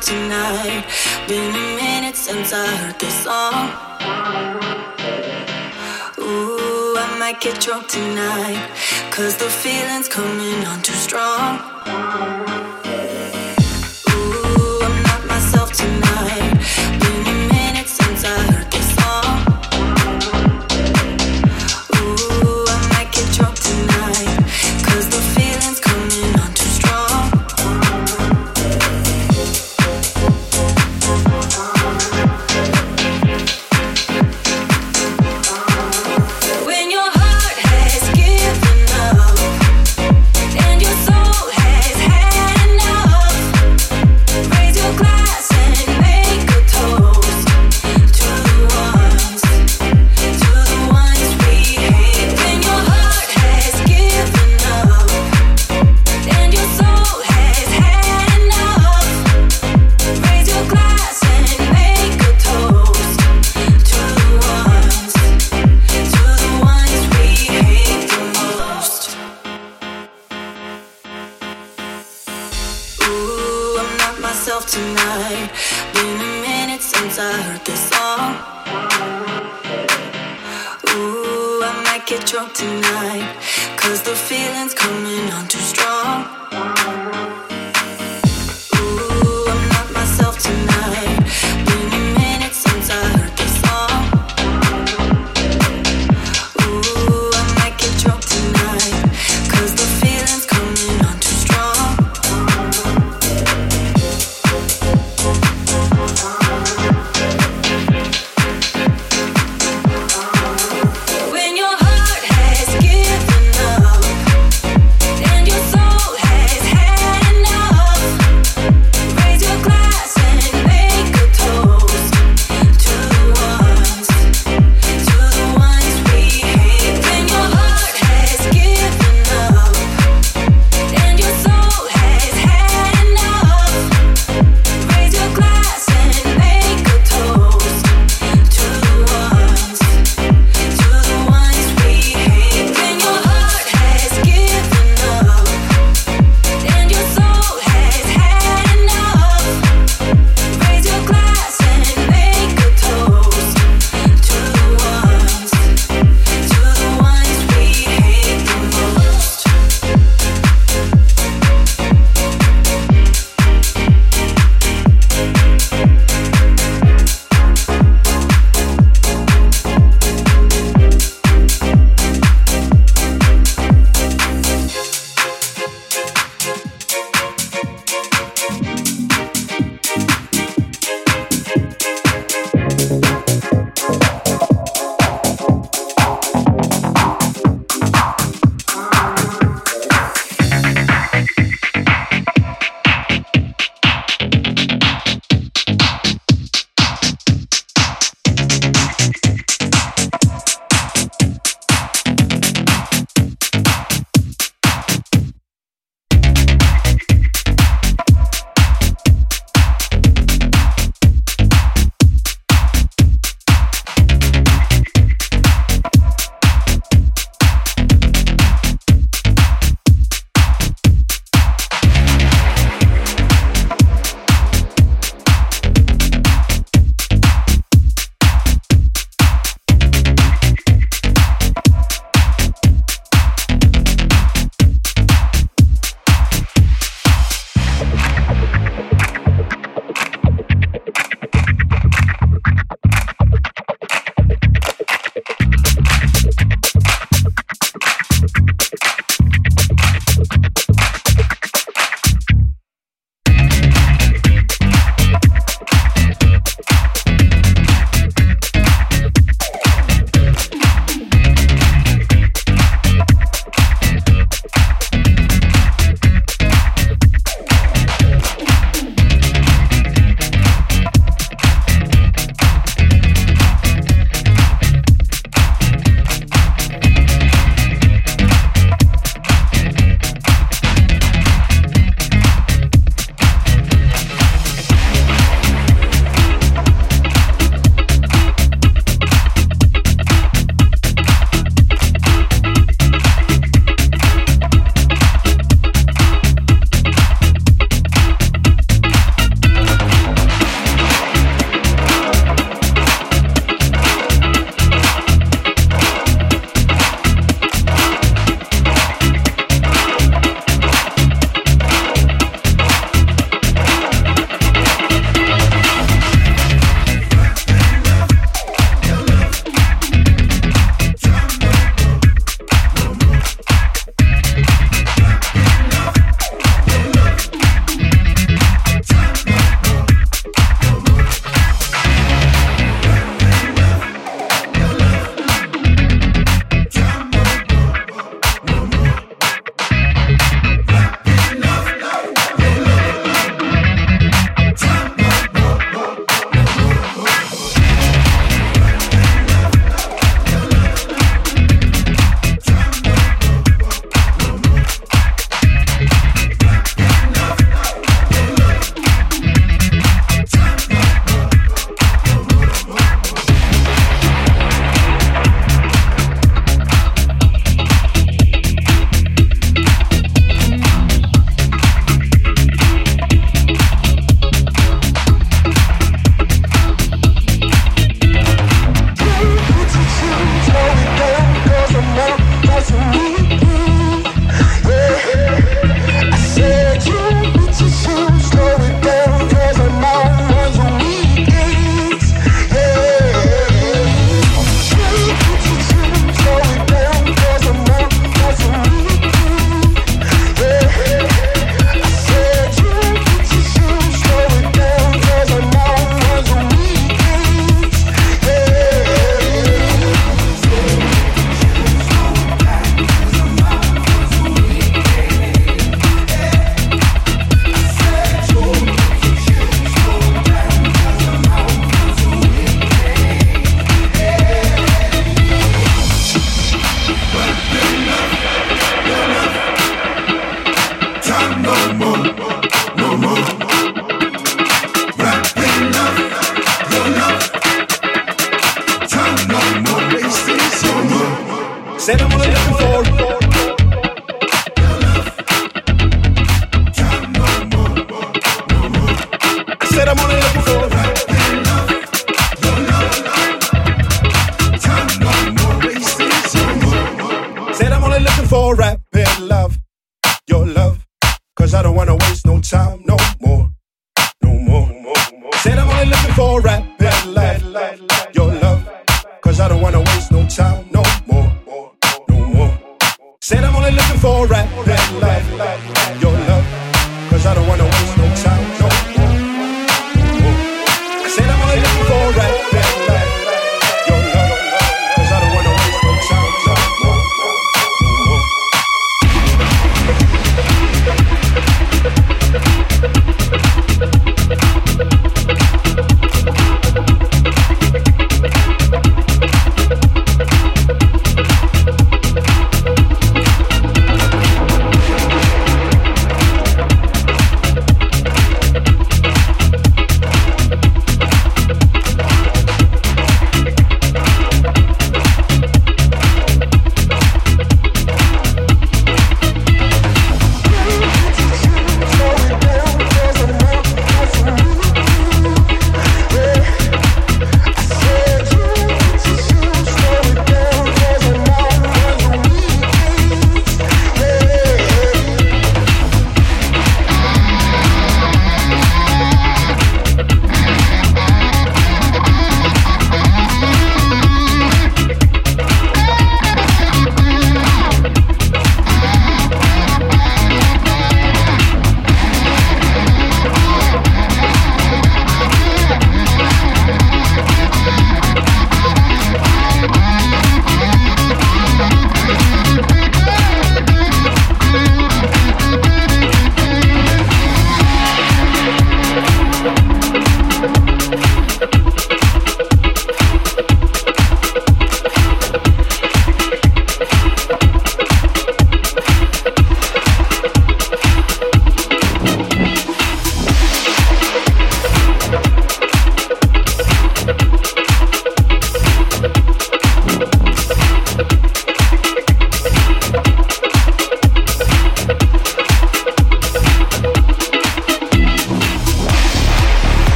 tonight. Been a minute since I heard this song. Ooh, I might get drunk tonight. Cause the feeling's coming on too strong.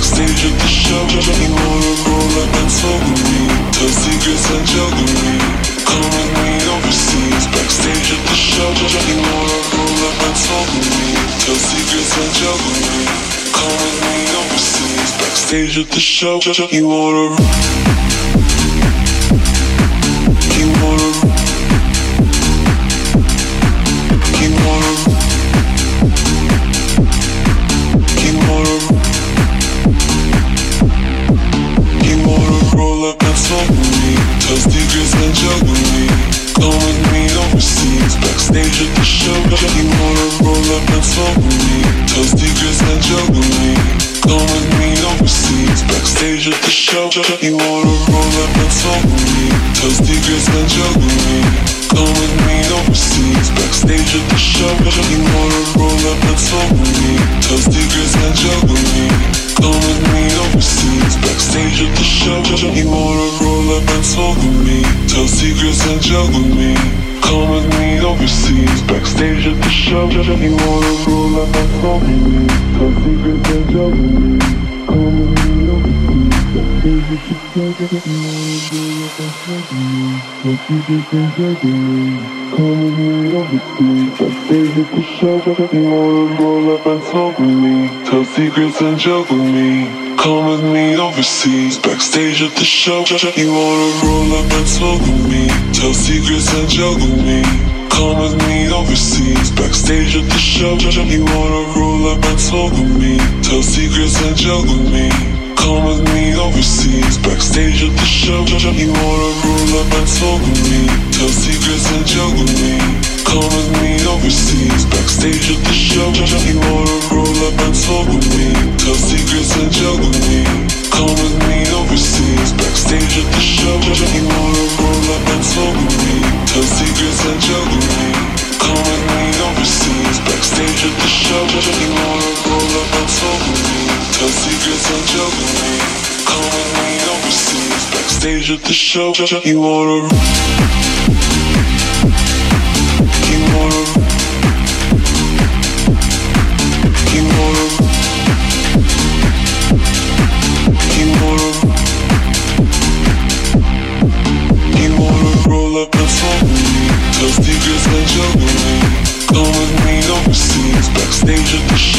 backstage at the show. You wanna up and talk with me, tell secrets and juggle me. Come with me overseas, backstage at the show. You wanna up and talk with me, tell secrets and juggle me. Come with me overseas, backstage at the show. You wanna. You wanna roll up and juggle me Come with me overseas. Backstage at the show You wanna roll up and talk with me secrets and juggle me Come with me overseas. Backstage at the show You wanna roll up and talk with me? Tell secrets and juggle show You wanna roll up and talk with me. Tell secrets and juggle overseas Backstage at the show You wanna roll up and talk with me. Tell secrets and with me. Come with me overseas Backstage at the show You wanna roll up and talk with me. Tell secrets and with me. Come with me You wanna roll up and talk with me Tell secrets and joke with me Come with me overseas, backstage of the show, Judge, you wanna roll up and slow for me, tell secrets and juggle me Come with me overseas, backstage at the show. You wanna roll up and talk with me, tell secrets and joke with me. Come with me overseas, backstage at the show. You wanna roll up and talk with me, tell secrets and joke with me. Come with me overseas, backstage at the show. You wanna roll up and talk with me, tell secrets and joke with me. Come with me overseas, backstage at the show. You wanna roll up and talk with me. Tell secrets and joke with me. Come me overseas. Backstage at the show. You wanna. You wanna.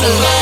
to love.